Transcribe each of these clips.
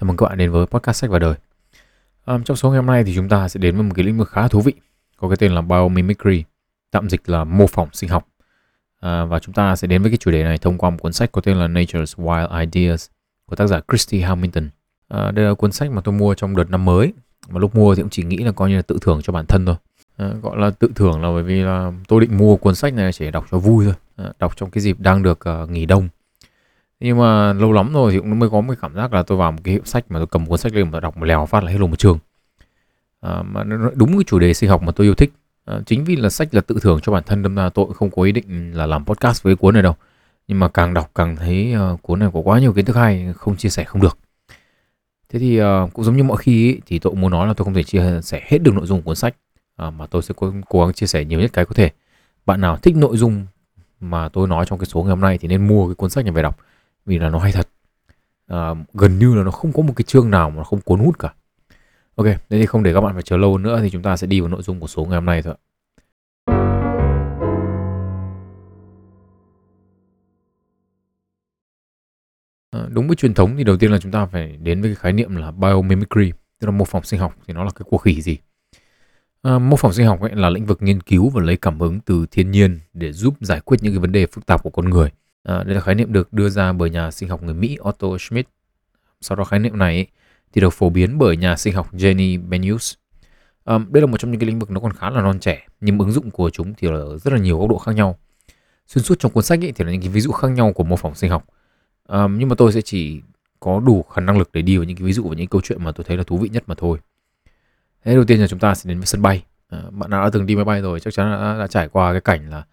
Chào mừng các bạn đến với podcast sách và đời. Um, trong số ngày hôm nay thì chúng ta sẽ đến với một cái lĩnh vực khá thú vị có cái tên là biomimicry, tạm dịch là mô phỏng sinh học. À, và chúng ta sẽ đến với cái chủ đề này thông qua một cuốn sách có tên là Nature's Wild Ideas của tác giả Christy Hamilton. À, đây là cuốn sách mà tôi mua trong đợt năm mới mà lúc mua thì cũng chỉ nghĩ là coi như là tự thưởng cho bản thân thôi. À, gọi là tự thưởng là bởi vì là tôi định mua cuốn sách này chỉ để đọc cho vui thôi, à, đọc trong cái dịp đang được uh, nghỉ đông nhưng mà lâu lắm rồi thì cũng mới có một cái cảm giác là tôi vào một cái hiệu sách mà tôi cầm cuốn sách lên và đọc một lèo phát là hết luôn một trường. À, mà nó đúng cái chủ đề sinh học mà tôi yêu thích. À, chính vì là sách là tự thưởng cho bản thân đâm ra tôi không có ý định là làm podcast với cuốn này đâu. Nhưng mà càng đọc càng thấy uh, cuốn này có quá nhiều kiến thức hay không chia sẻ không được. Thế thì uh, cũng giống như mọi khi ý, thì tôi cũng muốn nói là tôi không thể chia sẻ hết được nội dung của cuốn sách. Uh, mà tôi sẽ cố, cố gắng chia sẻ nhiều nhất cái có thể. Bạn nào thích nội dung mà tôi nói trong cái số ngày hôm nay thì nên mua cái cuốn sách này về đọc vì là nó hay thật. À, gần như là nó không có một cái chương nào mà nó không cuốn hút cả. Ok thế thì không để các bạn phải chờ lâu nữa thì chúng ta sẽ đi vào nội dung của số ngày hôm nay thôi à, đúng với truyền thống thì đầu tiên là chúng ta phải đến với cái khái niệm là biomimicry tức là mô phỏng sinh học thì nó là cái cuộc khỉ gì? À, mô phỏng sinh học ấy là lĩnh vực nghiên cứu và lấy cảm hứng từ thiên nhiên để giúp giải quyết những cái vấn đề phức tạp của con người. À, đây là khái niệm được đưa ra bởi nhà sinh học người Mỹ Otto Schmidt. Sau đó khái niệm này thì được phổ biến bởi nhà sinh học Jenny Benius. À, đây là một trong những cái lĩnh vực nó còn khá là non trẻ, nhưng ứng dụng của chúng thì ở rất là nhiều góc độ khác nhau. Xuyên suốt trong cuốn sách ấy thì là những cái ví dụ khác nhau của mô phỏng sinh học. À, nhưng mà tôi sẽ chỉ có đủ khả năng lực để đi vào những cái ví dụ và những câu chuyện mà tôi thấy là thú vị nhất mà thôi. Thế đầu tiên là chúng ta sẽ đến với sân bay. À, bạn nào đã từng đi máy bay rồi chắc chắn đã, đã trải qua cái cảnh là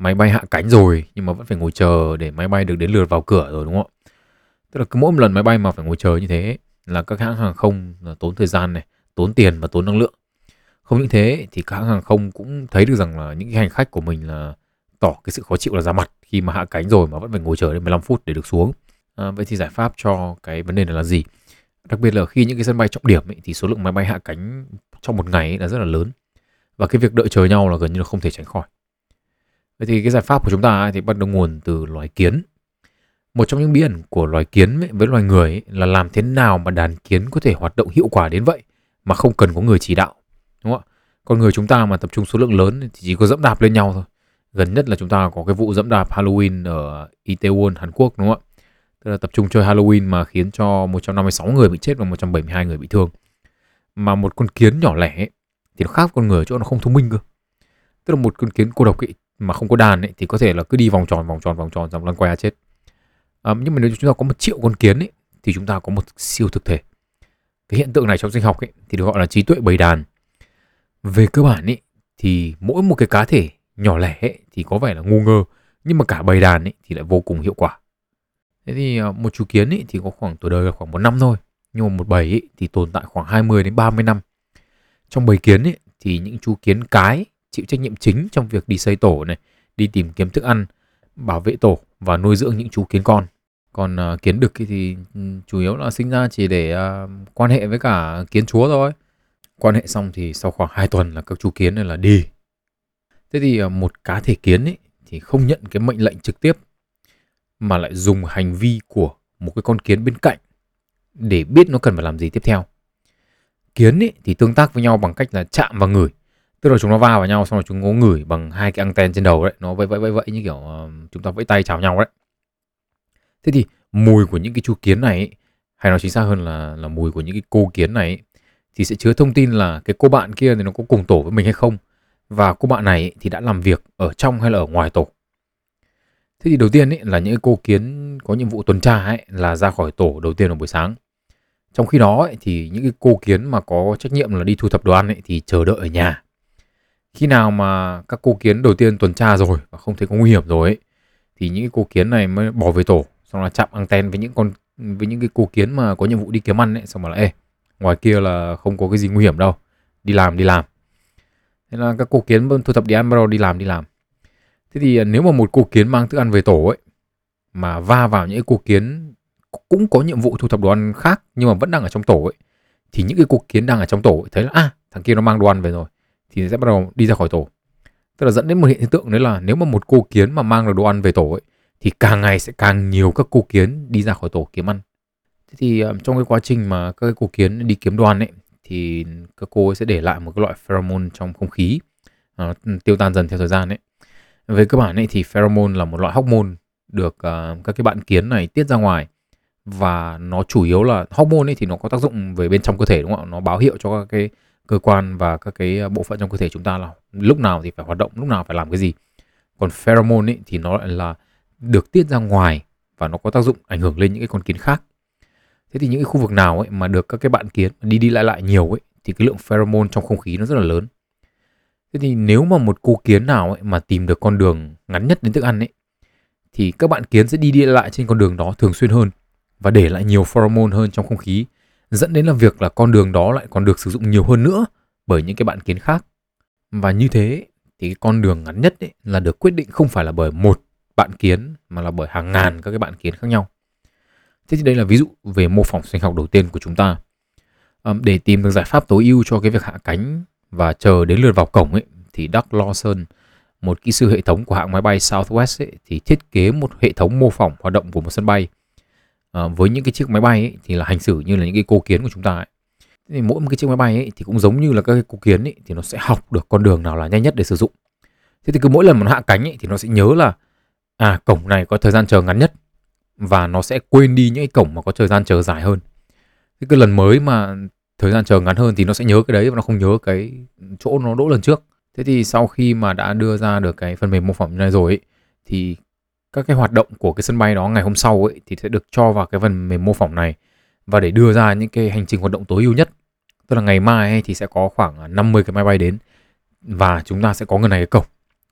máy bay hạ cánh rồi nhưng mà vẫn phải ngồi chờ để máy bay được đến lượt vào cửa rồi đúng không ạ? Tức là cứ mỗi một lần máy bay mà phải ngồi chờ như thế là các hãng hàng không là tốn thời gian này tốn tiền và tốn năng lượng. Không những thế thì các hãng hàng không cũng thấy được rằng là những cái hành khách của mình là tỏ cái sự khó chịu là ra mặt khi mà hạ cánh rồi mà vẫn phải ngồi chờ đến 15 phút để được xuống. À, vậy thì giải pháp cho cái vấn đề này là gì? Đặc biệt là khi những cái sân bay trọng điểm ấy, thì số lượng máy bay hạ cánh trong một ngày là rất là lớn. Và cái việc đợi chờ nhau là gần như là không thể tránh khỏi. Vậy thì cái giải pháp của chúng ta thì bắt đầu nguồn từ loài kiến. Một trong những bí ẩn của loài kiến với loài người là làm thế nào mà đàn kiến có thể hoạt động hiệu quả đến vậy mà không cần có người chỉ đạo. Đúng không ạ? Con người chúng ta mà tập trung số lượng lớn thì chỉ có dẫm đạp lên nhau thôi. Gần nhất là chúng ta có cái vụ dẫm đạp Halloween ở Itaewon, Hàn Quốc đúng không ạ? Tức là tập trung chơi Halloween mà khiến cho 156 người bị chết và 172 người bị thương. Mà một con kiến nhỏ lẻ ấy, thì nó khác con người chỗ nó không thông minh cơ. Tức là một con kiến cô độc ấy, mà không có đàn ấy, thì có thể là cứ đi vòng tròn vòng tròn vòng tròn dòng lăn quay chết. À, nhưng mà nếu chúng ta có một triệu con kiến ấy, thì chúng ta có một siêu thực thể. Cái hiện tượng này trong sinh học ấy, thì được gọi là trí tuệ bầy đàn. Về cơ bản ấy, thì mỗi một cái cá thể nhỏ lẻ ấy, thì có vẻ là ngu ngơ nhưng mà cả bầy đàn ấy, thì lại vô cùng hiệu quả. Thế thì ờ, một chú kiến ấy, thì có khoảng tuổi đời là khoảng một năm thôi nhưng mà một bầy ấy, thì tồn tại khoảng 20 đến 30 năm. Trong bầy kiến ấy, thì những chú kiến cái chịu trách nhiệm chính trong việc đi xây tổ này, đi tìm kiếm thức ăn, bảo vệ tổ và nuôi dưỡng những chú kiến con. Còn uh, kiến đực thì ừ, chủ yếu là sinh ra chỉ để uh, quan hệ với cả kiến chúa thôi. Quan hệ xong thì sau khoảng 2 tuần là các chú kiến này là đi. Thế thì uh, một cá thể kiến ấy thì không nhận cái mệnh lệnh trực tiếp mà lại dùng hành vi của một cái con kiến bên cạnh để biết nó cần phải làm gì tiếp theo. Kiến ấy thì tương tác với nhau bằng cách là chạm và ngửi tức là chúng nó va vào nhau xong rồi chúng nó ngửi bằng hai cái anten trên đầu đấy. Nó vẫy vẫy vẫy vẫy như kiểu uh, chúng ta vẫy tay chào nhau đấy. Thế thì mùi của những cái chú kiến này ấy, hay nói chính xác hơn là là mùi của những cái cô kiến này ấy, thì sẽ chứa thông tin là cái cô bạn kia thì nó có cùng tổ với mình hay không? Và cô bạn này ấy, thì đã làm việc ở trong hay là ở ngoài tổ? Thế thì đầu tiên ấy, là những cô kiến có nhiệm vụ tuần tra ấy, là ra khỏi tổ đầu tiên vào buổi sáng. Trong khi đó ấy, thì những cái cô kiến mà có trách nhiệm là đi thu thập đồ ăn ấy, thì chờ đợi ở nhà khi nào mà các cô kiến đầu tiên tuần tra rồi và không thấy có nguy hiểm rồi ấy, thì những cái cô kiến này mới bỏ về tổ xong là chạm anten với những con với những cái cô kiến mà có nhiệm vụ đi kiếm ăn ấy xong mà là ê ngoài kia là không có cái gì nguy hiểm đâu đi làm đi làm. Thế là các cô kiến thu thập đi ăn bắt đầu đi làm đi làm. Thế thì à, nếu mà một cô kiến mang thức ăn về tổ ấy mà va vào những cái cô kiến cũng có nhiệm vụ thu thập đồ ăn khác nhưng mà vẫn đang ở trong tổ ấy thì những cái cô kiến đang ở trong tổ ấy, thấy là à thằng kia nó mang đồ ăn về rồi thì sẽ bắt đầu đi ra khỏi tổ tức là dẫn đến một hiện tượng đấy là nếu mà một cô kiến mà mang được đồ ăn về tổ ấy thì càng ngày sẽ càng nhiều các cô kiến đi ra khỏi tổ kiếm ăn Thế thì ờ, trong cái quá trình mà các cái cô kiến đi kiếm đoan ấy thì các cô ấy sẽ để lại một cái loại pheromone trong không khí uh, tiêu tan dần theo thời gian ấy. Về cơ bản ấy thì pheromone là một loại hormone được uh, các cái bạn kiến này tiết ra ngoài và nó chủ yếu là hormone ấy thì nó có tác dụng về bên trong cơ thể đúng không ạ? Nó báo hiệu cho các cái cơ quan và các cái ờ, bộ phận trong cơ thể chúng ta là lúc nào thì phải hoạt động, lúc nào phải làm cái gì. Còn pheromone ấy thì nó lại là được tiết ra ngoài và nó có tác dụng ảnh hưởng lên những cái con kiến khác. Thế thì những cái khu vực nào ấy mà được các cái bạn kiến đi đi lại lại nhiều ấy thì cái lượng pheromone trong không khí nó rất là lớn. Thế thì nếu mà một cô kiến nào ấy mà tìm được con đường ngắn nhất đến thức ăn ấy thì các bạn kiến sẽ đi đi lại trên con đường đó thường xuyên hơn và để lại nhiều pheromone hơn trong không khí dẫn đến là việc là con đường đó lại còn được sử dụng nhiều hơn nữa bởi những cái bạn kiến khác. Và như thế thì cái con đường ngắn nhất ấy là được quyết định không phải là bởi một bạn kiến mà là bởi hàng ngàn các cái bạn kiến khác nhau. Thế thì đây là ví dụ về mô phỏng sinh học đầu tiên của chúng ta. để tìm được giải pháp tối ưu cho cái việc hạ cánh và chờ đến lượt vào cổng ấy, thì Doug Lawson, một kỹ sư hệ thống của hãng máy bay Southwest ấy, thì thiết kế một hệ thống mô phỏng hoạt động của một sân bay. À, với những cái chiếc máy bay ấy, thì là hành xử như là những cái cô kiến của chúng ta ấy. thì mỗi một cái chiếc máy bay ấy, thì cũng giống như là các cái cô kiến ấy, thì nó sẽ học được con đường nào là nhanh nhất để sử dụng. Thế thì cứ mỗi lần mà nó hạ cánh ấy, thì nó sẽ nhớ là à cổng này có thời gian chờ ngắn nhất và nó sẽ quên đi những cái cổng mà có thời gian chờ dài hơn. Thế cứ lần mới mà thời gian chờ ngắn hơn thì nó sẽ nhớ cái đấy và nó không nhớ cái chỗ nó đỗ lần trước. Thế thì sau khi mà đã đưa ra được cái phần mềm mô phỏng như này rồi ấy, thì các cái hoạt động của cái sân bay đó ngày hôm sau ấy thì sẽ được cho vào cái phần mềm mô phỏng này và để đưa ra những cái hành trình hoạt động tối ưu nhất. Tức là ngày mai ấy thì sẽ có khoảng à, 50 cái máy bay đến và chúng ta sẽ có người này cái cổng.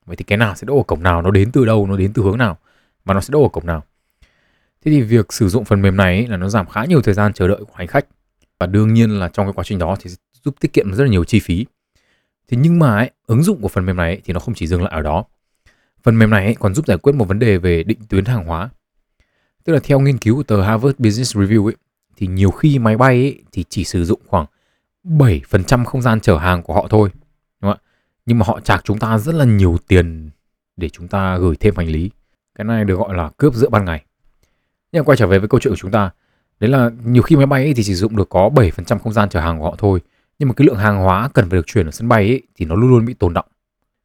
Vậy thì cái nào sẽ đỗ ở cổng nào, nó đến từ đâu, nó đến từ hướng nào và nó sẽ đỗ ở cổng nào. Thế thì việc sử dụng phần mềm này ấy là nó giảm khá nhiều thời gian chờ đợi của hành khách và đương nhiên là trong cái quá trình đó thì giúp tiết kiệm rất là nhiều chi phí. Thế nhưng mà ấy, ứng dụng của phần mềm này ấy, thì nó không chỉ dừng lại ở đó. Phần mềm này ấy, còn giúp giải quyết một vấn đề về định tuyến hàng hóa. Tức là theo nghiên cứu của tờ Harvard Business Review ấy, thì nhiều khi máy bay ấy, thì chỉ sử dụng khoảng 7% không gian chở hàng của họ thôi. Đúng không ạ? Nhưng mà họ trả chúng ta rất là nhiều tiền để chúng ta gửi thêm hành lý. Cái này được gọi là cướp giữa ban ngày. Nhưng quay trở về với câu chuyện của chúng ta, đấy là nhiều khi máy bay ấy thì chỉ dụng được có 7% không gian chở hàng của họ thôi nhưng mà cái lượng hàng hóa cần phải được chuyển ở sân bay ấy, thì nó luôn luôn bị tồn động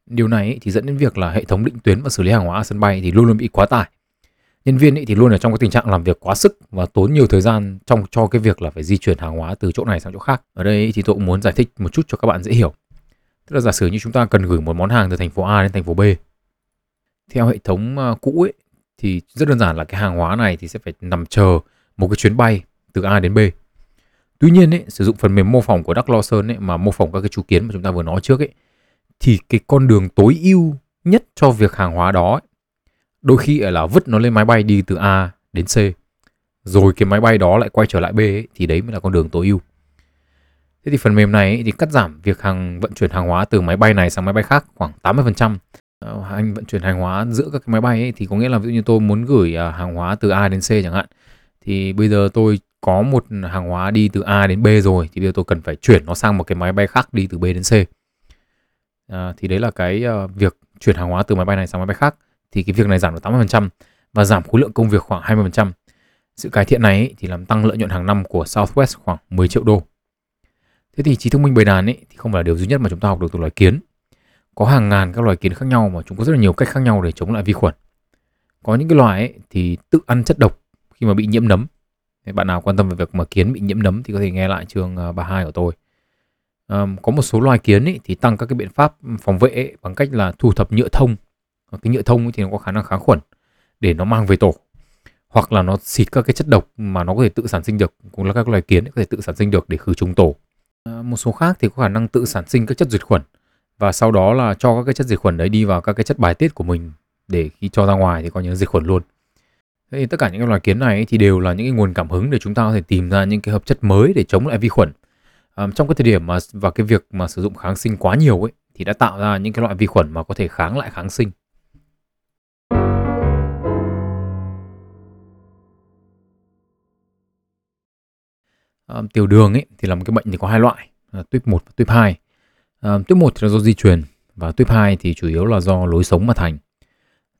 điều này thì dẫn đến việc là hệ thống định tuyến và xử lý hàng hóa ở sân bay thì luôn luôn bị quá tải. Nhân viên thì luôn ở trong cái tình trạng làm việc quá sức và tốn nhiều thời gian trong cho cái việc là phải di chuyển hàng hóa từ chỗ này sang chỗ khác. Ở đây thì tôi cũng muốn giải thích một chút cho các bạn dễ hiểu. Tức là giả sử như chúng ta cần gửi một món hàng từ thành phố A đến thành phố B theo hệ thống à, cũ ấy thì rất đơn giản là cái hàng hóa này thì sẽ phải nằm chờ một cái chuyến bay từ A đến B. Tuy nhiên ấy, sử dụng phần mềm mô phỏng của Đắc Lawson ấy mà mô phỏng các cái chú kiến mà chúng ta vừa nói trước ấy thì cái con đường tối ưu nhất cho việc hàng hóa đó ấy, đôi khi là vứt nó lên máy bay đi từ A đến C rồi cái máy bay đó lại quay trở lại B ấy, thì đấy mới là con đường tối ưu. Thế thì phần mềm này ấy, thì cắt giảm việc hàng vận chuyển hàng hóa từ máy bay này sang máy bay khác khoảng 80%. Ờ, anh vận chuyển hàng hóa giữa các cái máy bay ấy, thì có nghĩa là ví dụ như tôi muốn gửi à, hàng hóa từ A đến C chẳng hạn thì bây giờ tôi có một hàng hóa đi từ A đến B rồi thì bây giờ tôi cần phải chuyển nó sang một cái máy bay khác đi từ B đến C à, thì đấy là cái uh, việc chuyển hàng hóa từ máy bay này sang máy bay khác thì cái việc này giảm được 80% và giảm khối lượng công việc khoảng 20%. Sự cải thiện này thì làm tăng lợi nhuận hàng năm của Southwest khoảng 10 triệu đô. Thế thì trí thông minh bầy đàn ấy thì không phải là điều duy nhất mà chúng ta học được từ loài kiến. Có hàng ngàn các loài kiến khác nhau mà chúng có rất là nhiều cách khác nhau để chống lại vi khuẩn. Có những cái loài ấy thì tự ăn chất độc khi mà bị nhiễm nấm. Bạn nào quan tâm về việc mà kiến bị nhiễm nấm thì có thể nghe lại chương 32 ờ, của tôi. Um, có một số loài kiến ấy, thì tăng các cái biện pháp phòng vệ ấy, bằng cách là thu thập nhựa thông. Ờ, cái nhựa thông thì nó có khả năng kháng khuẩn để nó mang về tổ. Hoặc là nó xịt các cái chất độc mà nó có thể tự sản sinh được, cũng là các loài kiến ấy, có thể tự sản sinh được để khử trùng tổ. À, một số khác thì có khả năng tự sản sinh các chất diệt khuẩn và sau đó là cho các cái chất diệt khuẩn đấy đi vào các cái chất bài tiết của mình để khi cho ra ngoài thì coi như diệt khuẩn luôn. Thế thì tất cả những loài kiến này thì đều là những cái nguồn cảm hứng để chúng ta có thể tìm ra những cái hợp chất mới để chống lại vi khuẩn. Trong cái thời điểm mà và cái việc mà sử dụng kháng sinh quá nhiều ấy thì đã tạo ra những cái loại vi khuẩn mà có thể kháng lại kháng sinh. À, tiểu đường ấy thì là một cái bệnh thì có hai loại, là tuyếp 1 và tuyếp 2. À, tuyếp 1 thì là do di truyền và tuyếp 2 thì chủ yếu là do lối sống mà thành.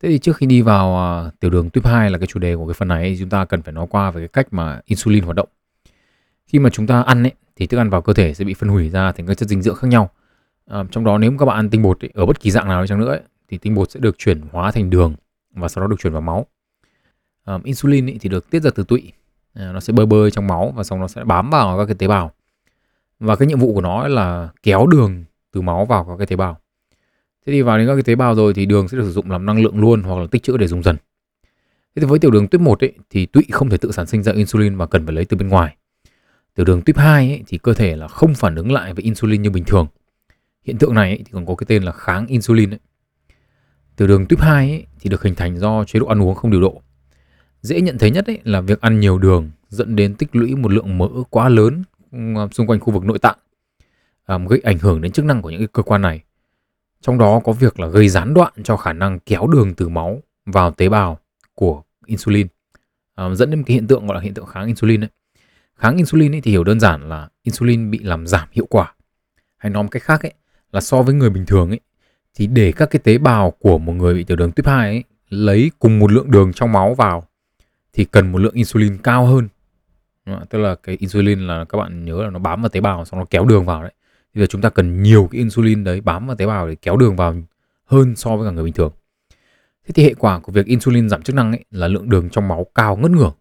Thế thì trước khi đi vào uh, tiểu đường tuyếp 2 là cái chủ đề của cái phần này chúng ta cần phải nói qua về cái cách mà insulin hoạt động. Khi mà chúng ta ăn ấy thì thức ăn vào cơ thể sẽ bị phân hủy ra thành các chất dinh dưỡng khác nhau. À, trong đó nếu các bạn ăn tinh bột ấy, ở bất kỳ dạng nào đi chăng nữa ấy, thì tinh bột sẽ được chuyển hóa thành đường và sau đó được chuyển vào máu. À, insulin ấy thì được tiết ra từ tụy, à, nó sẽ bơi bơi trong máu và sau nó sẽ bám vào các cái tế bào. Và cái nhiệm vụ của nó là kéo đường từ máu vào các cái tế bào. Thế thì vào đến các cái tế bào rồi thì đường sẽ được sử dụng làm năng lượng luôn hoặc là tích trữ để dùng dần. Thế thì với tiểu đường tuyếp 1 ấy, thì tụy không thể tự sản sinh ra insulin mà cần phải lấy từ bên ngoài. Tiểu đường tuyếp 2 ấy, thì cơ thể là không phản ứng lại với insulin như bình thường. Hiện tượng này ấy, thì còn có cái tên là kháng insulin ấy. Tiểu đường tuyếp 2 ấy, thì được hình thành do chế độ ăn uống không điều độ. Dễ nhận thấy nhất ấy, là việc ăn nhiều đường dẫn đến tích lũy một lượng mỡ quá lớn ừ, xung quanh khu vực nội tạng à, gây ảnh hưởng đến chức năng của những cái cơ quan này trong đó có việc là gây gián đoạn cho khả năng kéo đường từ máu vào tế bào của insulin à, dẫn đến một cái hiện tượng gọi là hiện tượng kháng insulin ấy kháng insulin ấy thì hiểu đơn giản là insulin bị làm giảm hiệu quả. Hay nói một cách khác ấy, là so với người bình thường ấy, thì để các cái tế bào của một người bị tiểu đường tuyếp 2 ấy lấy cùng một lượng đường trong máu vào, thì cần một lượng insulin cao hơn. Tức là cái insulin là các bạn nhớ là nó bám vào tế bào, xong nó kéo đường vào đấy. Bây giờ chúng ta cần nhiều cái insulin đấy bám vào tế bào để kéo đường vào hơn so với cả người bình thường. Thế thì hệ quả của việc insulin giảm chức năng ấy là lượng đường trong máu cao ngất ngưởng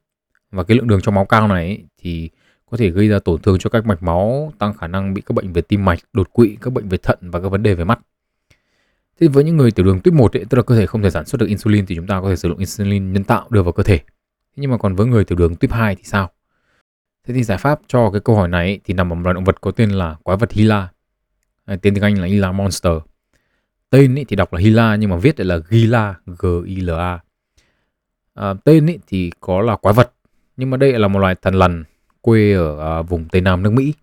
và cái lượng đường trong máu cao này ấy, thì có thể gây ra tổn thương cho các mạch máu tăng khả năng bị các bệnh về tim mạch đột quỵ các bệnh về thận và các vấn đề về mắt thế với những người tiểu đường tuyếp 1 ấy, tức là cơ thể không thể sản xuất được insulin thì chúng ta có thể sử dụng insulin nhân tạo đưa vào cơ thể thế nhưng mà còn với người tiểu đường tuyếp 2 thì sao Thế thì giải pháp cho cái câu hỏi này thì nằm ở một loài động vật có tên là quái vật Hila. À, tên tiếng Anh là Hila Monster. Tên ấy thì đọc là Hila nhưng mà viết lại là Gila, G-I-L-A. À, tên ấy thì có là quái vật nhưng mà đây là một loài thần lằn quê ở à, vùng Tây Nam nước Mỹ.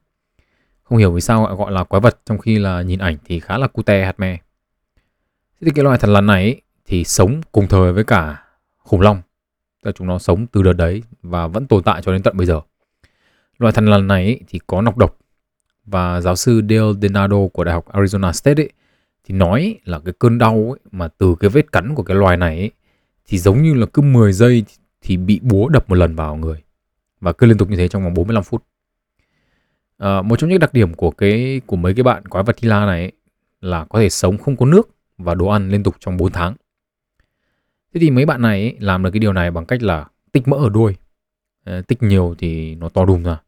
Không hiểu vì sao gọi là quái vật trong khi là nhìn ảnh thì khá là cute hạt me. Thế thì cái loài thần lằn này ấy, thì sống cùng thời với cả khủng long. Tức là chúng nó sống từ đợt đấy và vẫn tồn tại cho đến tận bây giờ. loài thần lằn này thì có nọc độc và giáo sư Dale Denado của Đại học Arizona State ấy, thì nói là cái cơn đau ấy, mà từ cái vết cắn của cái loài này ấy, thì giống như là cứ 10 giây thì thì bị búa đập một lần vào người và cứ liên tục như thế trong vòng 45 phút. À, một trong những đặc điểm của cái của mấy cái bạn quái vật Hila này ấy, là có thể sống không có nước và đồ ăn liên tục trong 4 tháng. Thế thì mấy bạn này ấy, làm được cái điều này bằng cách là tích mỡ ở đuôi. À, tích nhiều thì nó to đùng ra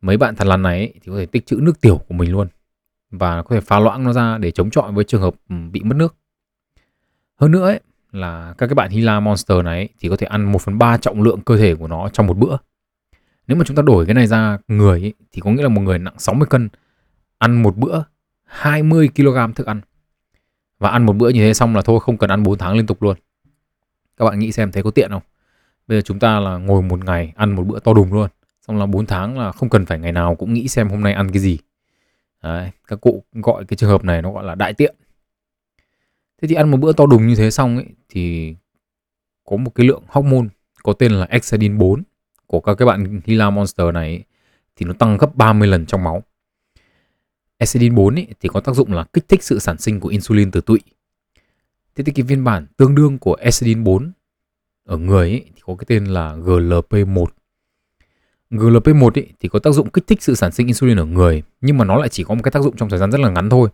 mấy bạn thằn lằn này ấy, thì có thể tích trữ nước tiểu của mình luôn và có thể pha loãng nó ra để chống chọi với trường hợp ừ, bị mất nước. Hơn nữa ấy, là các cái bạn Hila Monster này thì có thể ăn 1 phần 3 trọng lượng cơ thể của nó trong một bữa. Nếu mà chúng ta đổi cái này ra người ấy, thì có nghĩa là một người nặng 60 cân ăn một bữa 20 kg thức ăn. Và ăn một bữa như thế xong là thôi không cần ăn 4 tháng liên tục luôn. Các bạn nghĩ xem thấy có tiện không? Bây giờ chúng ta là ngồi một ngày ăn một bữa to đùng luôn xong là 4 tháng là không cần phải ngày nào cũng nghĩ xem hôm nay ăn cái gì Đấy, các cụ gọi cái trường hợp này nó gọi là đại tiện thế thì ăn một bữa to đùng như thế xong ấy thì có một cái lượng hormone có tên là exadin 4 của các cái bạn Gila Monster này ấy, thì nó tăng gấp 30 lần trong máu. Exadin 4 ấy, thì có tác dụng là kích thích sự sản sinh của insulin từ tụy. Thế thì cái phiên bản tương đương của Exadin 4 ở người ấy, thì có cái tên là GLP-1 GLP-1 ấy thì có tác dụng kích thích sự sản sinh insulin ở người nhưng mà nó lại chỉ có một cái tác dụng trong thời gian rất là ngắn thôi.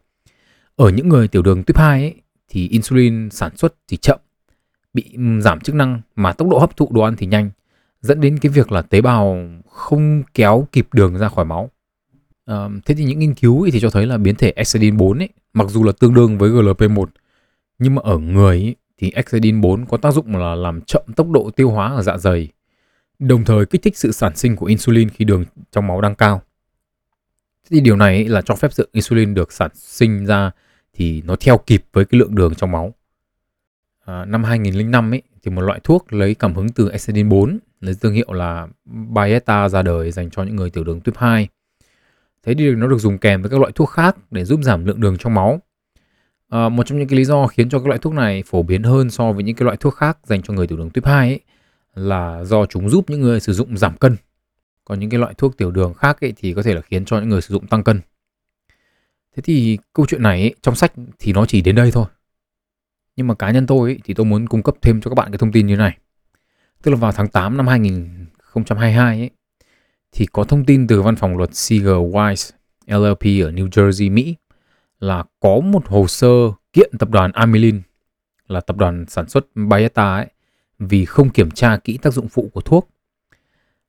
Ở những người tiểu đường tuyếp 2 ấy, thì insulin sản xuất thì chậm, bị ừ, giảm chức năng mà tốc độ hấp thụ đồ ăn thì nhanh, dẫn đến cái việc là tế bào không kéo kịp đường ra khỏi máu. À, thế thì những nghiên cứu thì cho thấy là biến thể exidin 4 ấy, mặc dù là tương đương với GLP-1 nhưng mà ở người ấy, thì exidin 4 có tác dụng là làm chậm tốc độ tiêu hóa ở dạ dày đồng thời kích thích sự sản sinh của insulin khi đường trong máu đang cao. Thế thì điều này là cho phép sự insulin được sản sinh ra thì nó theo kịp với cái lượng đường trong máu. À, năm 2005 ấy, thì một loại thuốc lấy cảm hứng từ exidin 4 lấy thương hiệu là Byetta ra đời dành cho những người tiểu đường tuyếp 2. Thế thì nó được dùng kèm với các loại thuốc khác để giúp giảm lượng đường trong máu. À, một trong những cái lý do khiến cho các loại thuốc này phổ biến hơn so với những cái loại thuốc khác dành cho người tiểu đường tuyếp 2 ấy, là do chúng giúp những người sử dụng giảm cân. Còn những cái loại thuốc tiểu đường khác ấy thì có thể là khiến cho những người sử dụng tăng cân. Thế thì câu chuyện này ấy, trong sách thì nó chỉ đến đây thôi. Nhưng mà cá nhân tôi ấy, thì tôi muốn cung cấp thêm cho các bạn cái thông tin như này. Tức là vào tháng 8 năm 2022 ấy, thì có thông tin từ văn phòng luật Seager Wise LLP ở New Jersey, Mỹ là có một hồ sơ kiện tập đoàn Amylin là tập đoàn sản xuất Bayetta ấy vì không kiểm tra kỹ tác dụng phụ của thuốc.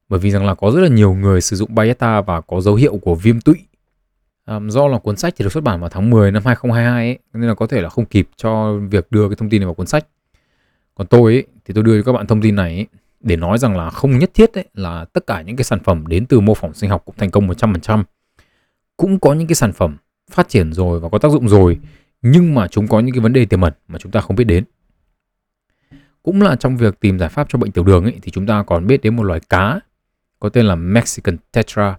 Bởi vì rằng là có rất là nhiều người sử dụng Bayetta và có dấu hiệu của viêm tụy. Do là cuốn sách thì được xuất bản vào tháng 10 năm 2022 ấy, nên là có thể là không kịp cho việc đưa cái thông tin này vào cuốn sách. Còn tôi ấy, thì tôi đưa cho các bạn thông tin này ấy, để nói rằng là không nhất thiết ấy, là tất cả những cái sản phẩm đến từ mô phỏng sinh học cũng thành công 100%. Cũng có những cái sản phẩm phát triển rồi và có tác dụng rồi nhưng mà chúng có những cái vấn đề tiềm ẩn mà chúng ta không biết đến. Cũng là trong việc tìm giải pháp cho bệnh tiểu đường ấy, thì chúng ta còn biết đến một loài cá có tên là Mexican Tetra,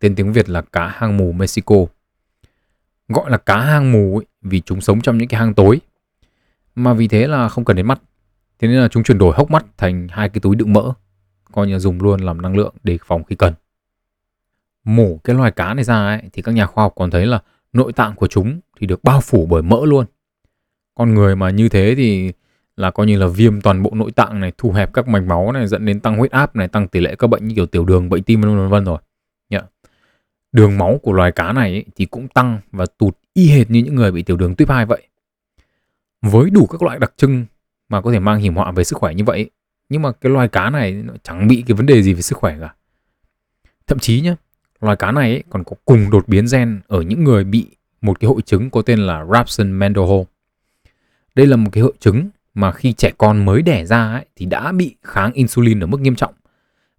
tên tiếng Việt là cá hang mù Mexico. Gọi là cá hang mù ấy, vì chúng sống trong những cái hang tối, mà vì thế là không cần đến mắt. Thế nên là chúng chuyển đổi hốc mắt thành hai cái túi đựng mỡ, coi như dùng luôn làm năng lượng để phòng khi cần. Mổ cái loài cá này ra ấy, thì các nhà khoa học còn thấy là nội tạng của chúng thì được bao phủ bởi mỡ luôn. Con người mà như thế thì là coi như là viêm toàn bộ nội tạng này, thu hẹp các mạch máu này dẫn đến tăng huyết áp này, tăng tỷ lệ các bệnh như kiểu tiểu đường, bệnh tim vân vân rồi. Đường máu của loài cá này ấy, thì cũng tăng và tụt y hệt như những người bị tiểu đường tuyếp 2 vậy. Với đủ các loại đặc trưng mà có thể mang hiểm họa về sức khỏe như vậy, nhưng mà cái loài cá này nó chẳng bị cái vấn đề gì về sức khỏe cả. Thậm chí nhá, loài cá này ấy, còn có cùng đột biến gen ở những người bị một cái hội chứng có tên là Rabson-Mendenhall. Đây là một cái hội chứng mà khi trẻ con mới đẻ ra ấy, thì đã bị kháng insulin ở mức nghiêm trọng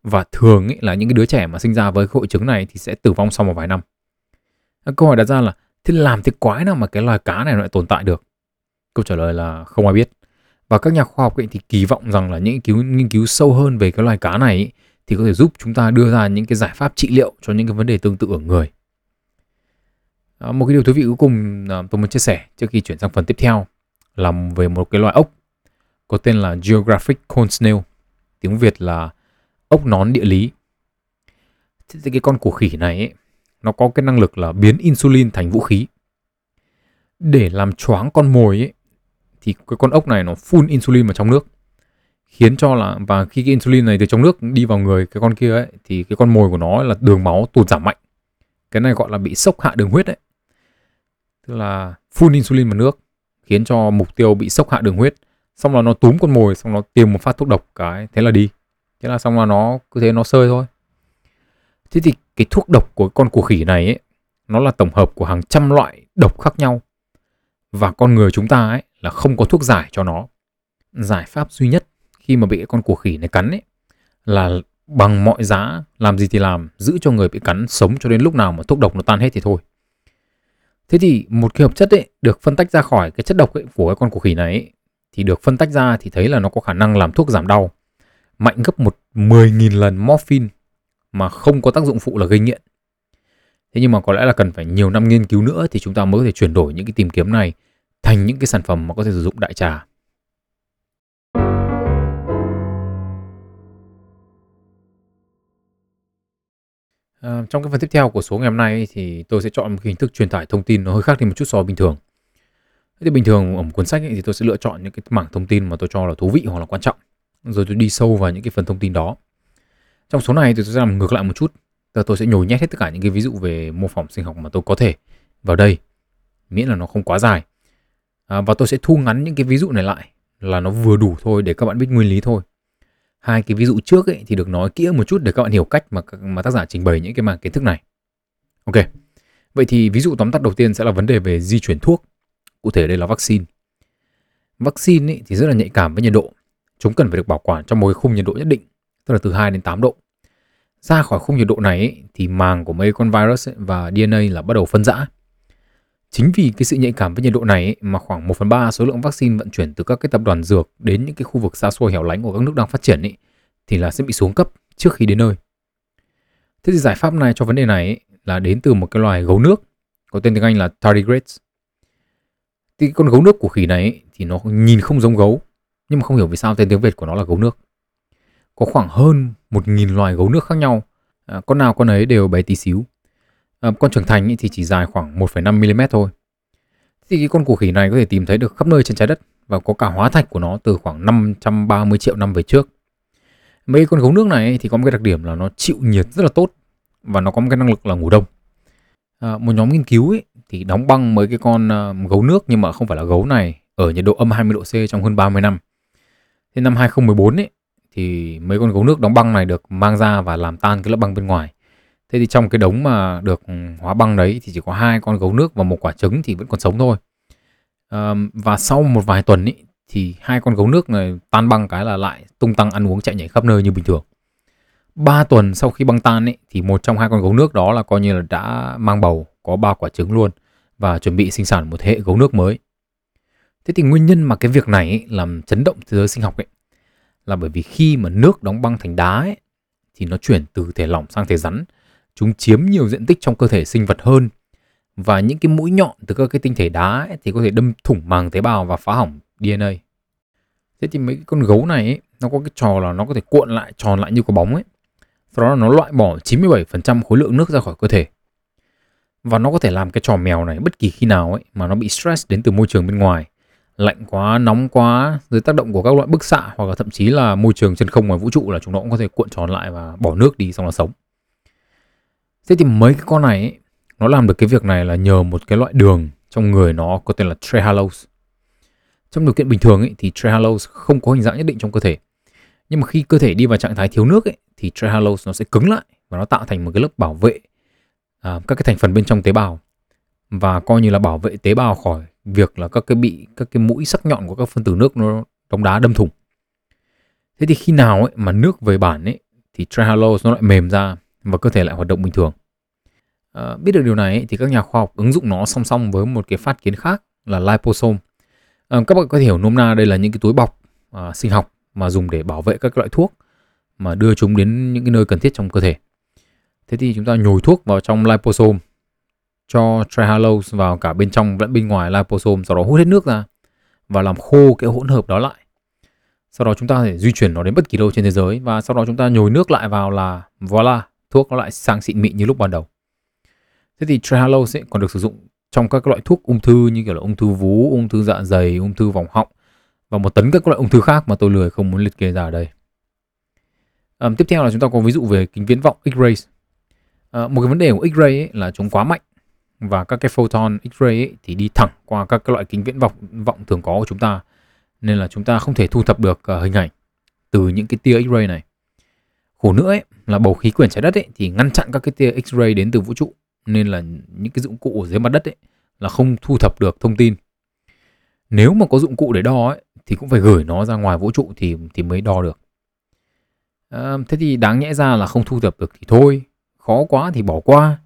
và thường ý là những cái đứa trẻ mà sinh ra với hội chứng này thì sẽ tử vong sau một vài năm. Câu hỏi đặt ra là thế làm thế quái nào mà cái loài cá này lại tồn tại được? Câu trả lời là không ai biết. Và các nhà khoa học ấy thì kỳ vọng rằng là những nghiên cứu nghiên cứu sâu hơn về cái loài cá này ý, thì có thể giúp chúng ta đưa ra những cái giải pháp trị liệu cho những cái vấn đề tương tự ở người. À, một cái điều thú vị cuối cùng à, tôi muốn chia sẻ trước khi chuyển sang phần tiếp theo là về một cái loài ốc có tên là Geographic corn Snail, tiếng Việt là ốc nón địa lý. Thì cái con của khỉ này ấy, nó có cái năng lực là biến insulin thành vũ khí. Để làm choáng con mồi ấy, thì cái con ốc này nó phun insulin vào trong nước. Khiến cho là và khi cái insulin này từ trong nước đi vào người cái con kia ấy thì cái con mồi của nó là đường máu tụt giảm mạnh. Cái này gọi là bị sốc hạ đường huyết đấy. Tức là phun insulin vào nước khiến cho mục tiêu bị sốc hạ đường huyết. Xong là nó túm con mồi xong nó tiêm một phát thuốc độc cái thế là đi thế là xong là nó cứ thế nó sơi thôi. Thế thì cái thuốc độc của con củ khỉ này ấy nó là tổng hợp của hàng trăm loại độc khác nhau. Và con người chúng ta ấy là không có thuốc giải cho nó. Giải pháp duy nhất khi mà bị cái con củ khỉ này cắn ấy là bằng mọi giá làm gì thì làm giữ cho người bị cắn sống cho đến lúc nào mà thuốc độc nó tan hết thì thôi. Thế thì một cái hợp chất ấy được phân tách ra khỏi cái chất độc ấy của cái con củ khỉ này ấy, thì được phân tách ra thì thấy là nó có khả năng làm thuốc giảm đau mạnh gấp một 10.000 lần morphine mà không có tác dụng phụ là gây nghiện. Thế nhưng mà có lẽ là cần phải nhiều năm nghiên cứu nữa thì chúng ta mới có thể chuyển đổi những cái tìm kiếm này thành những cái sản phẩm mà có thể sử dụng đại trà. À, trong cái phần tiếp theo của số ngày hôm nay thì tôi sẽ chọn một hình thức truyền tải thông tin nó hơi khác đi một chút so với bình thường. Thế thì bình thường ở một cuốn sách ấy, thì tôi sẽ lựa chọn những cái mảng thông tin mà tôi cho là thú vị hoặc là quan trọng, rồi tôi đi sâu vào những cái phần thông tin đó. Trong số này thì tôi sẽ làm ngược lại một chút, tức tôi sẽ nhồi nhét hết tất cả những cái ví dụ về mô phỏng sinh học mà tôi có thể vào đây, miễn là nó không quá dài. À, và tôi sẽ thu ngắn những cái ví dụ này lại là nó vừa đủ thôi để các bạn biết nguyên lý thôi hai cái ví dụ trước ấy thì được nói kỹ một chút để các bạn hiểu cách mà mà tác giả trình bày những cái mảng kiến thức này. Ok. Vậy thì ví dụ tóm tắt đầu tiên sẽ là vấn đề về di chuyển thuốc. Cụ thể đây là vaccine. Vaccine ấy thì rất là nhạy cảm với nhiệt độ. Chúng cần phải được bảo quản trong một cái khung nhiệt độ nhất định, tức là từ 2 đến 8 độ. Ra khỏi khung nhiệt độ này ấy, thì màng của mấy con virus ấy và DNA là bắt đầu phân rã. Chính vì cái sự nhạy cảm với nhiệt độ này ấy, mà khoảng 1 phần 3 số lượng vaccine vận chuyển từ các cái tập đoàn dược đến những cái khu vực xa xôi hẻo lánh của các nước đang phát triển ấy, thì là sẽ bị xuống cấp trước khi đến nơi. Thế thì giải pháp này cho vấn đề này ấy, là đến từ một cái loài gấu nước có tên tiếng Anh là tardigrades. Thì con gấu nước của khỉ này ấy, thì nó nhìn không giống gấu nhưng mà không hiểu vì sao tên tiếng Việt của nó là gấu nước. Có khoảng hơn 1.000 loài gấu nước khác nhau, à, con nào con ấy đều bé tí xíu à, con trưởng thành thì chỉ dài khoảng 1,5 mm thôi. Thì cái con củ khỉ này có thể tìm thấy được khắp nơi trên trái đất và có cả hóa thạch của nó từ khoảng 530 triệu năm về trước. Mấy con gấu nước này thì có một cái đặc điểm là nó chịu nhiệt rất là tốt và nó có một cái năng lực là ngủ đông. À, một nhóm nghiên cứu ấy, thì đóng băng mấy cái con uh, gấu nước nhưng mà không phải là gấu này ở nhiệt độ âm 20 độ C trong hơn 30 năm. Thế năm 2014 ấy thì mấy con gấu nước đóng băng này được mang ra và làm tan cái lớp băng bên ngoài. Thế thì trong cái đống mà được ừ, hóa băng đấy thì chỉ có hai con gấu nước và một quả trứng thì vẫn còn sống thôi. À, và sau một vài tuần ấy thì hai con gấu nước này tan băng cái là lại tung tăng ăn uống chạy nhảy khắp nơi như bình thường. Ba tuần sau khi băng tan ấy thì một trong hai con gấu nước đó là coi như là đã mang bầu, có ba quả trứng luôn và chuẩn bị sinh sản một thế hệ gấu nước mới. Thế thì nguyên nhân mà cái việc này ấy, làm chấn động thế giới sinh học ấy là bởi vì khi mà nước đóng băng thành đá ấy, thì nó chuyển từ thể lỏng sang thể rắn. Chúng chiếm nhiều diện tích trong cơ thể sinh vật hơn và những cái mũi nhọn từ các cái tinh thể đá ấy, thì có thể đâm thủng màng tế bào và phá hỏng DNA. Thế thì mấy con gấu này ấy, nó có cái trò là nó có thể cuộn lại tròn lại như quả bóng ấy. Sau đó là nó loại bỏ 97% khối lượng nước ra khỏi cơ thể. Và nó có thể làm cái trò mèo này bất kỳ khi nào ấy mà nó bị stress đến từ môi trường bên ngoài lạnh quá, nóng quá, dưới tác động của các loại bức xạ hoặc là thậm chí là môi trường chân không ngoài vũ trụ là chúng nó cũng có thể cuộn tròn lại và bỏ nước đi xong là sống. Thế thì mấy cái con này ấy, nó làm được cái việc này là nhờ một cái loại đường trong người nó có tên là trehalose. Trong điều kiện bình thường ấy, thì trehalose không có hình dạng nhất định trong cơ thể. Nhưng mà khi cơ thể đi vào trạng thái thiếu nước ấy, thì trehalose nó sẽ cứng lại và nó tạo thành một cái lớp bảo vệ à, các cái thành phần bên trong tế bào và coi như là bảo vệ tế bào khỏi việc là các cái bị các cái mũi sắc nhọn của các phân tử nước nó đóng đá đâm thủng. Thế thì khi nào ấy mà nước về bản ấy thì trehalose nó lại mềm ra và cơ thể lại hoạt động bình thường. À, biết được điều này ấy, thì các nhà khoa học ứng dụng nó song song với một cái phát kiến khác là liposome. À, các bạn có thể hiểu nôm na đây là những cái túi bọc à, sinh học mà dùng để bảo vệ các loại thuốc mà đưa chúng đến những cái nơi cần thiết trong cơ thể. Thế thì chúng ta nhồi thuốc vào trong liposome cho trehalose vào cả bên trong lẫn bên ngoài liposome sau đó hút hết nước ra và làm khô cái hỗn hợp đó lại. Sau đó chúng ta có thể di chuyển nó đến bất kỳ đâu trên thế giới và sau đó chúng ta nhồi nước lại vào là voila, thuốc nó lại sang xịn mịn như lúc ban đầu. Thế thì trehalose ấy còn được sử dụng trong các loại thuốc ung thư như kiểu là ung thư vú, ung thư dạ dày, ung thư vòng họng và một tấn các loại ung thư khác mà tôi lười không muốn liệt kê ra ở đây. À, tiếp theo là chúng ta có ví dụ về kính viễn vọng X-ray. À, một cái vấn đề của X-ray ấy là chúng quá mạnh và các cái photon X-ray thì đi thẳng qua các cái loại kính viễn vọng vọng thường có của chúng ta nên là chúng ta không thể thu thập được uh, hình ảnh từ những cái tia X-ray này. Khổ nữa ấy, là bầu khí quyển trái đất ấy, thì ngăn chặn các cái tia X-ray đến từ vũ trụ nên là những cái dụng cụ ở dưới mặt đất ấy, là không thu thập được thông tin. Nếu mà có dụng cụ để đo ấy, thì cũng phải gửi nó ra ngoài vũ trụ thì thì mới đo được. À, thế thì đáng nhẽ ra là không thu thập được thì thôi, khó quá thì bỏ qua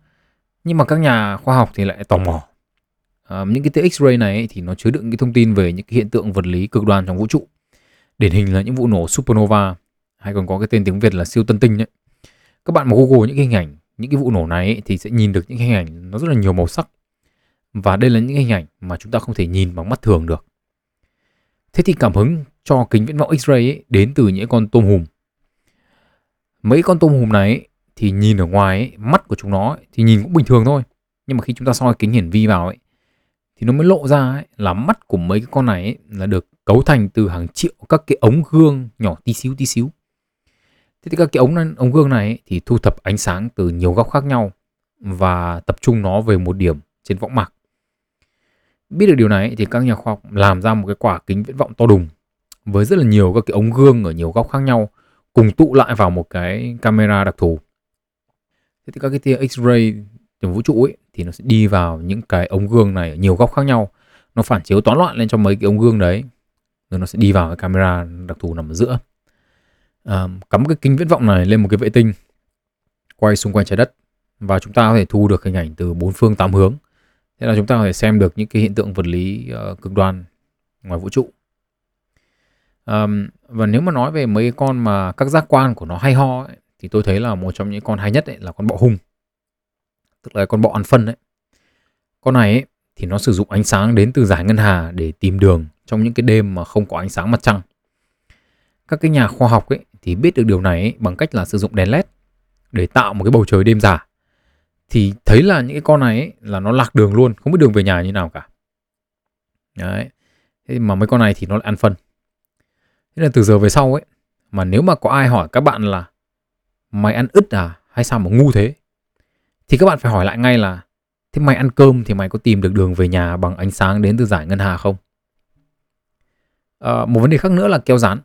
nhưng mà các nhà khoa học thì lại tò mò. à, những cái tia X-ray này ấy, thì nó chứa đựng cái thông tin về những cái hiện tượng vật lý cực đoan trong vũ trụ. Điển hình là những vụ nổ supernova hay còn có cái tên tiếng Việt là siêu tân tinh ấy. các bạn mà Google những cái hình ảnh những cái vụ nổ này ấy, thì sẽ nhìn được những hình ảnh nó rất là nhiều màu sắc. Và đây là những hình ảnh mà chúng ta không thể nhìn bằng mắt thường được. Thế thì cảm hứng cho kính viễn vọng X-ray ấy, đến từ những con tôm hùm. Mấy con tôm hùm này ấy, thì nhìn ở ngoài ấy, mắt của chúng nó ấy, thì nhìn cũng bình thường thôi. Nhưng mà khi chúng ta soi kính hiển vi vào ấy thì nó mới lộ ra ấy, là mắt của mấy cái con này ấy, là được cấu thành từ hàng triệu các cái ống gương nhỏ tí xíu tí xíu. Thế thì các cái ống ống gương này ấy, thì thu thập ánh sáng từ nhiều góc khác nhau và tập trung nó về một điểm trên võng mạc. Biết được điều này ấy, thì các nhà khoa học làm ra một cái quả kính viễn vọng to đùng với rất là nhiều các cái ống gương ở nhiều góc khác nhau cùng tụ lại vào một cái camera đặc thù thế thì các cái tia X-ray từ vũ trụ ấy thì nó sẽ đi vào những cái ống gương này ở nhiều góc khác nhau. Nó phản chiếu toán loạn lên trong mấy cái ống gương đấy rồi nó sẽ đi vào cái camera đặc thù nằm ở giữa. À, cắm cái kính viễn vọng này lên một cái vệ tinh quay xung quanh trái đất và chúng ta có thể thu được hình ảnh từ bốn phương tám hướng. Thế là chúng ta có thể xem được những cái hiện tượng vật lý uh, cực đoan ngoài vũ trụ. Um, và nếu mà nói về mấy con mà các giác quan của nó hay ho ấy, thì tôi thấy là một trong những con hay nhất ấy là con bọ hung. Tức là con bọ ăn phân đấy con này ấy, thì nó sử dụng ánh sáng đến từ giải ngân hà để tìm đường trong những cái đêm mà không có ánh sáng mặt trăng. Các cái nhà khoa học ấy thì biết được điều này ấy, bằng cách là sử dụng đèn led để tạo một cái bầu trời đêm giả thì thấy là những cái con này ấy, là nó lạc đường luôn không biết đường về nhà như nào cả. Đấy. Thế mà mấy con này thì nó lại ăn phân. Thế là từ giờ về sau ấy mà nếu mà có ai hỏi các bạn là mày ăn ứt à? Hay sao mà ngu thế? Thì các bạn phải hỏi lại ngay là thế mày ăn cơm thì mày có tìm được đường về nhà bằng ánh sáng đến từ giải ngân hà không? À, một vấn đề khác nữa là keo dán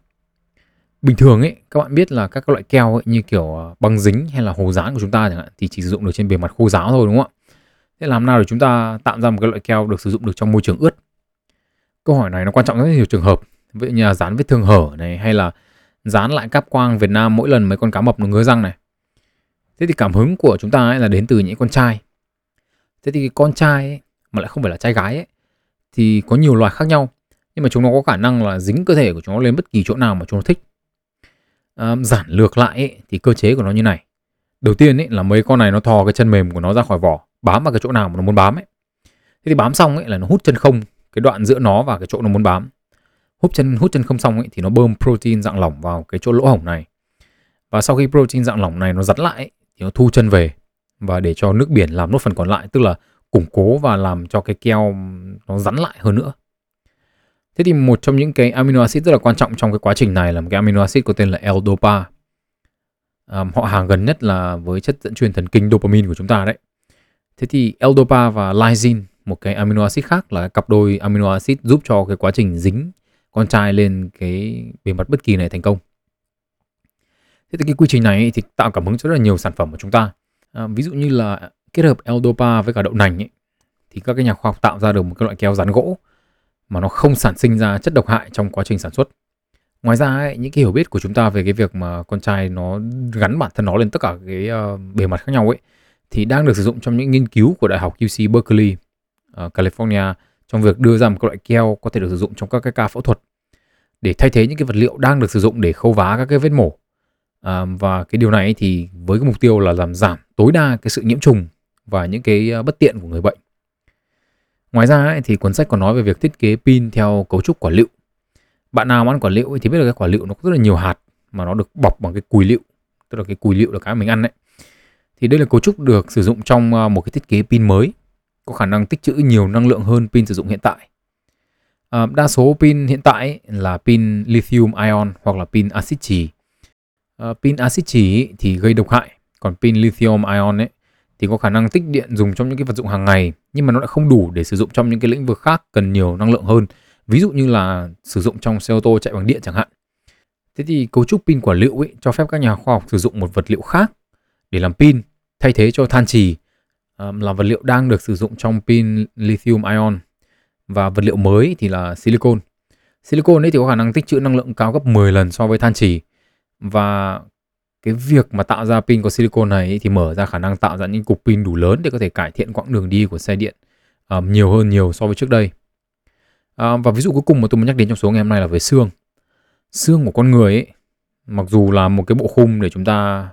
bình thường ấy các bạn biết là các loại keo ấy, như kiểu ờ, băng dính hay là hồ dán của chúng ta chẳng hạn thì chỉ sử dụng được trên bề mặt khô ráo thôi đúng không ạ? Thế làm nào để chúng ta tạo ra một cái loại keo được sử dụng được trong môi trường ướt? Câu hỏi này nó quan trọng rất nhiều trường hợp. Ví dụ như là dán vết thương hở này hay là dán lại cáp quang Việt Nam mỗi lần mấy con cá mập nó ngứa răng này. Thế thì cảm hứng của chúng ta ấy là đến từ những con trai. Thế thì con trai ấy, mà lại không phải là trai gái ấy, thì có nhiều loài khác nhau nhưng mà chúng nó có khả năng là dính cơ thể của chúng nó lên bất kỳ chỗ nào mà chúng nó thích. À, giản lược lại ấy, thì cơ chế của nó như này. Đầu tiên ấy là mấy con này nó thò cái chân mềm của nó ra khỏi vỏ bám vào cái chỗ nào mà nó muốn bám ấy. Thế thì bám xong ấy là nó hút chân không cái đoạn giữa nó và cái chỗ nó muốn bám hút chân hút chân không xong ấy thì nó bơm protein dạng lỏng vào cái chỗ lỗ hổng này. Và sau khi protein dạng lỏng này nó dắt lại ấy, thì nó thu chân về. Và để cho nước biển làm nốt phần còn lại tức là củng cố và làm cho cái keo nó rắn lại hơn nữa. Thế thì một trong những cái amino acid rất là quan trọng trong cái quá trình này là một cái amino acid có tên là L-dopa. À, họ hàng gần nhất là với chất dẫn truyền thần kinh dopamine của chúng ta đấy. Thế thì L-dopa và lysine một cái amino acid khác là cặp đôi amino acid giúp cho cái quá trình dính con trai lên cái bề mặt bất kỳ này thành công. Thế thì cái quy trình này thì tạo cảm hứng cho rất là nhiều sản phẩm của chúng ta. À, ví dụ như là kết hợp L-dopa với cả đậu nành ấy, thì các cái nhà khoa học tạo ra được một cái loại keo rán gỗ mà nó không sản sinh ra chất độc hại trong quá trình sản xuất. Ngoài ra ấy, những cái hiểu biết của chúng ta về cái việc mà con trai nó gắn bản thân nó lên tất cả cái uh, bề mặt khác nhau ấy thì đang được sử dụng trong những nghiên cứu của đại học UC Berkeley uh, California trong việc đưa ra một loại keo có thể được sử dụng trong các cái ca phẫu thuật để thay thế những cái vật liệu đang được sử dụng để khâu vá các cái vết mổ. À, và cái điều này thì với cái mục tiêu là làm giảm tối đa cái sự nhiễm trùng và những cái à, bất tiện của người bệnh. Ngoài ra ấy, thì cuốn sách còn nói về việc thiết kế pin theo cấu trúc quả lựu bạn nào ăn quả lựu thì biết là cái quả lựu nó có rất là nhiều hạt mà nó được bọc bằng cái cùi lựu tức là cái cùi lựu là cái mình ăn đấy thì đây là cấu trúc được sử dụng trong à, một cái thiết kế pin mới có khả năng tích trữ nhiều năng lượng hơn pin sử dụng hiện tại. À, đa số pin hiện tại là pin lithium ion hoặc là pin axit chì à, pin axit chì thì gây độc hại còn pin lithium ion ấy thì có khả năng tích điện dùng trong những cái vật dụng hàng ngày nhưng mà nó lại không đủ để sử dụng trong những cái lĩnh vực khác cần nhiều năng lượng hơn. Ví dụ như là sử dụng trong xe ô tô chạy bằng điện chẳng hạn. Thế thì cấu trúc pin quả liệu ấy cho phép các nhà khoa học sử dụng một vật liệu khác để làm pin thay thế cho than trì là vật liệu đang được sử dụng trong pin lithium ion và vật liệu mới thì là silicon silicon ấy thì có khả năng tích trữ năng lượng cao gấp 10 lần so với than chỉ và cái việc mà tạo ra pin có silicon này thì mở ra khả năng tạo ra những cục pin đủ lớn để có thể cải thiện quãng đường đi của xe điện um, nhiều hơn nhiều so với trước đây. Um, và ví dụ cuối cùng mà tôi muốn nhắc đến trong số ngày hôm nay là về xương. Xương của con người ấy, mặc dù là một cái bộ khung để chúng ta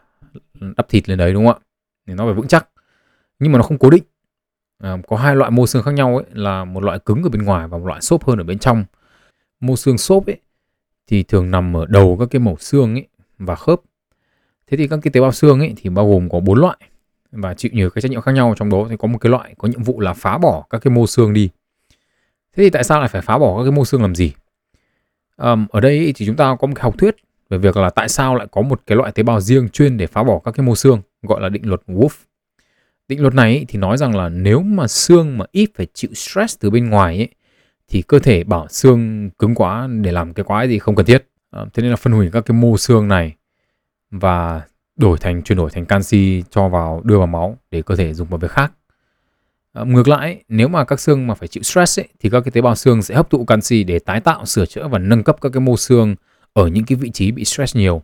đắp thịt lên đấy đúng không ạ? Để nó phải vững chắc, nhưng mà nó không cố định. à, có hai loại mô xương khác nhau ấy là một loại cứng ở bên ngoài và một loại xốp hơn ở bên trong. Mô xương xốp ấy thì thường nằm ở đầu các cái mẩu xương ấy và khớp Thế thì các cái tế bào xương ấy thì bao gồm có bốn loại và chịu nhiều cái trách nhiệm khác nhau trong đó thì có một cái loại có nhiệm vụ là phá bỏ các cái mô xương đi. Thế thì tại sao lại phải phá bỏ các cái mô xương làm gì? Um, ở đây thì chúng ta có một cái học thuyết về việc là tại sao lại có một cái loại tế bào riêng chuyên để phá bỏ các cái mô xương gọi là định luật Wolff. Định luật này thì nói rằng là nếu mà xương mà ít phải chịu stress từ bên ngoài ấy, thì cơ thể bảo xương cứng quá để làm cái quái gì không cần thiết. À, thế nên là phân hủy các cái mô xương này và đổi thành chuyển đổi thành canxi cho vào đưa vào máu để cơ thể dùng vào việc khác. À, ngược lại, nếu mà các xương mà phải chịu stress ấy, thì các cái tế bào xương sẽ hấp thụ canxi để tái tạo, sửa chữa và nâng cấp các cái mô xương ở những cái vị trí bị stress nhiều.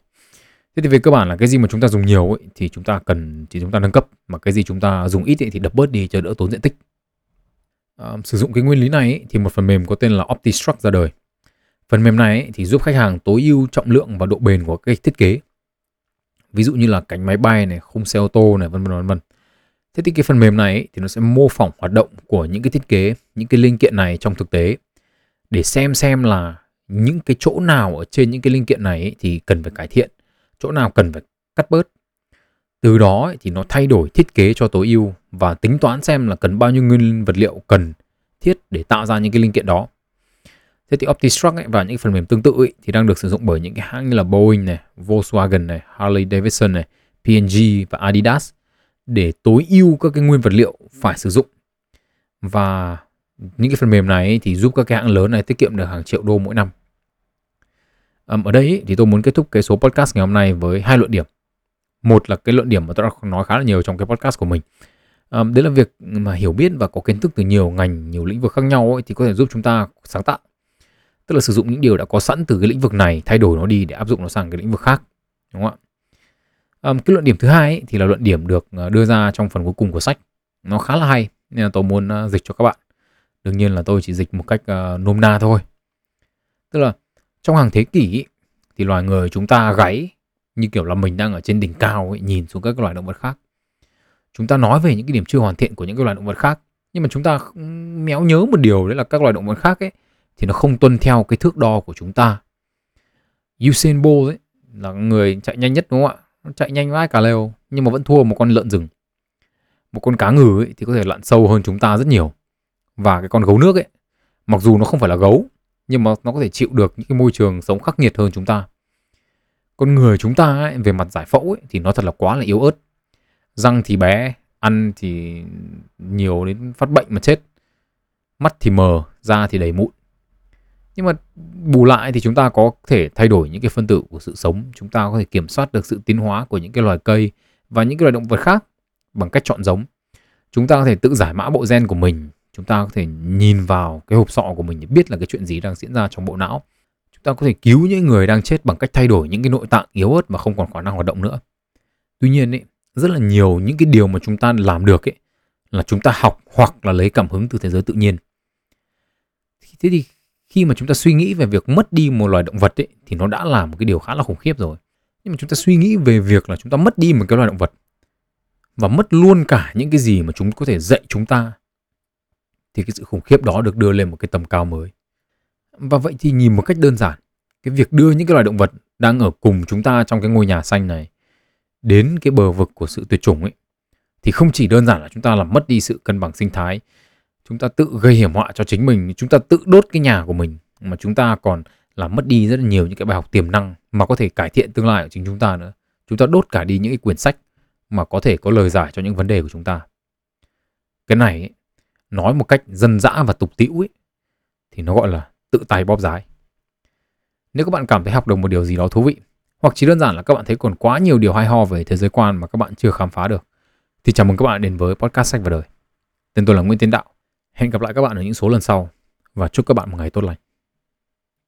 Thế thì về cơ bản là cái gì mà chúng ta dùng nhiều ấy, thì chúng ta cần thì chúng ta nâng cấp. Mà cái gì chúng ta dùng ít ấy, thì đập bớt đi cho đỡ tốn diện tích. À, sử dụng cái nguyên lý này ấy, thì một phần mềm có tên là OptiStruct ra đời. Phần mềm này ấy, thì giúp khách hàng tối ưu trọng lượng và độ bền của cái thiết kế. Ví dụ như là cánh máy bay này khung xe ô tô này vân vân vân vân. Thế thì cái phần mềm này ấy, thì nó sẽ mô phỏng hoạt động của những cái thiết kế những cái linh kiện này trong thực tế. Để xem xem là những cái chỗ nào ở trên những cái linh kiện này ấy, thì cần phải cải thiện chỗ nào cần phải cắt bớt từ đó thì nó thay đổi thiết kế cho tối ưu và tính toán xem là cần bao nhiêu nguyên vật liệu cần thiết để tạo ra những cái linh kiện đó Thế thì OptiStruct ấy, và những phần mềm tương tự ấy, thì đang được sử dụng bởi những cái hãng như là Boeing này, Volkswagen này, Harley Davidson này, P&G và Adidas để tối ưu các cái nguyên vật liệu phải sử dụng. Và những cái phần mềm này ấy, thì giúp các cái hãng lớn này tiết kiệm được hàng triệu đô mỗi năm. Um, ở đây ý, thì tôi muốn kết thúc cái số podcast ngày hôm nay với hai luận điểm. Một là cái luận điểm mà tôi đã nói khá là nhiều trong cái podcast của mình. Um, đấy là việc mà hiểu biết và có kiến thức từ nhiều ngành, nhiều lĩnh vực khác nhau ấy, thì có thể giúp chúng ta sáng tạo. Tức là sử dụng những điều đã có sẵn từ cái lĩnh vực này, thay đổi nó đi để áp dụng nó sang cái lĩnh vực khác. Đúng không ạ? Um, cái luận điểm thứ hai ấy, thì là luận điểm được ờ, đưa ra trong phần cuối cùng của sách. Nó khá là hay nên là tôi muốn ờ, dịch cho các bạn. Đương nhiên là tôi chỉ dịch một cách uh, nôm na thôi. Tức là trong hàng thế kỷ thì loài người chúng ta gáy như kiểu là mình đang ở trên đỉnh cao ấy, nhìn xuống các loài động vật khác. Chúng ta nói về những cái điểm chưa hoàn thiện của những cái loài động vật khác nhưng mà chúng ta méo nhớ một điều đấy là các loài động vật khác ấy thì nó không tuân theo cái thước đo của chúng ta. Usain Bolt ấy là người chạy nhanh nhất đúng không ạ? Nó chạy nhanh vãi cả lều nhưng mà vẫn thua một con lợn rừng. Một con cá ngừ ấy thì có thể lặn sâu hơn chúng ta rất nhiều. Và cái con gấu nước ấy mặc dù nó không phải là gấu nhưng mà nó có thể chịu được những cái môi trường sống khắc nghiệt hơn chúng ta. Con người chúng ta ấy, về mặt giải phẫu ấy, thì nó thật là quá là yếu ớt. Răng thì bé ăn thì nhiều đến phát bệnh mà chết. Mắt thì mờ da thì đầy mụn. Nhưng mà bù lại thì chúng ta có thể thay đổi những cái phân tử của sự sống. Chúng ta có thể kiểm soát được sự tiến hóa của những cái loài cây và những cái loài động vật khác bằng cách chọn giống. Chúng ta có thể tự giải mã bộ gen của mình chúng ta có thể nhìn vào cái hộp sọ của mình để biết là cái chuyện gì đang diễn ra trong bộ não. Chúng ta có thể cứu những người đang chết bằng cách thay đổi những cái nội tạng yếu ớt mà không còn khả năng hoạt động nữa. Tuy nhiên ấy, rất là nhiều những cái điều mà chúng ta làm được ấy là chúng ta học hoặc là lấy cảm hứng từ thế giới tự nhiên. Thế thì khi mà chúng ta suy nghĩ về việc mất đi một loài động vật ấy, thì nó đã là một cái điều khá là khủng khiếp rồi. Nhưng mà chúng ta suy nghĩ về việc là chúng ta mất đi một cái loài động vật và mất luôn cả những cái gì mà chúng có thể dạy chúng ta thì cái sự khủng khiếp đó được đưa lên một cái tầm cao mới. Và vậy thì nhìn một cách đơn giản, cái việc đưa những cái loài động vật đang ở cùng chúng ta trong cái ngôi nhà xanh này đến cái bờ vực của sự tuyệt chủng ấy thì không chỉ đơn giản là chúng ta làm mất đi sự cân bằng sinh thái, chúng ta tự gây hiểm họa cho chính mình, chúng ta tự đốt cái nhà của mình mà chúng ta còn làm mất đi rất là nhiều những cái bài học tiềm năng mà có thể cải thiện tương lai của chính chúng ta nữa. Chúng ta đốt cả đi những cái quyển sách mà có thể có lời giải cho những vấn đề của chúng ta. Cái này ấy, nói một cách dân dã và tục tĩu ấy, thì nó gọi là tự tay bóp rái. Nếu các bạn cảm thấy học được một điều gì đó thú vị, hoặc chỉ đơn giản là các bạn thấy còn quá nhiều điều hay ho về thế giới quan mà các bạn chưa khám phá được, thì chào mừng các bạn đến với podcast sách và đời. Tên tôi là Nguyễn Tiến Đạo. Hẹn gặp lại các bạn ở những số lần sau, và chúc các bạn một ngày tốt lành.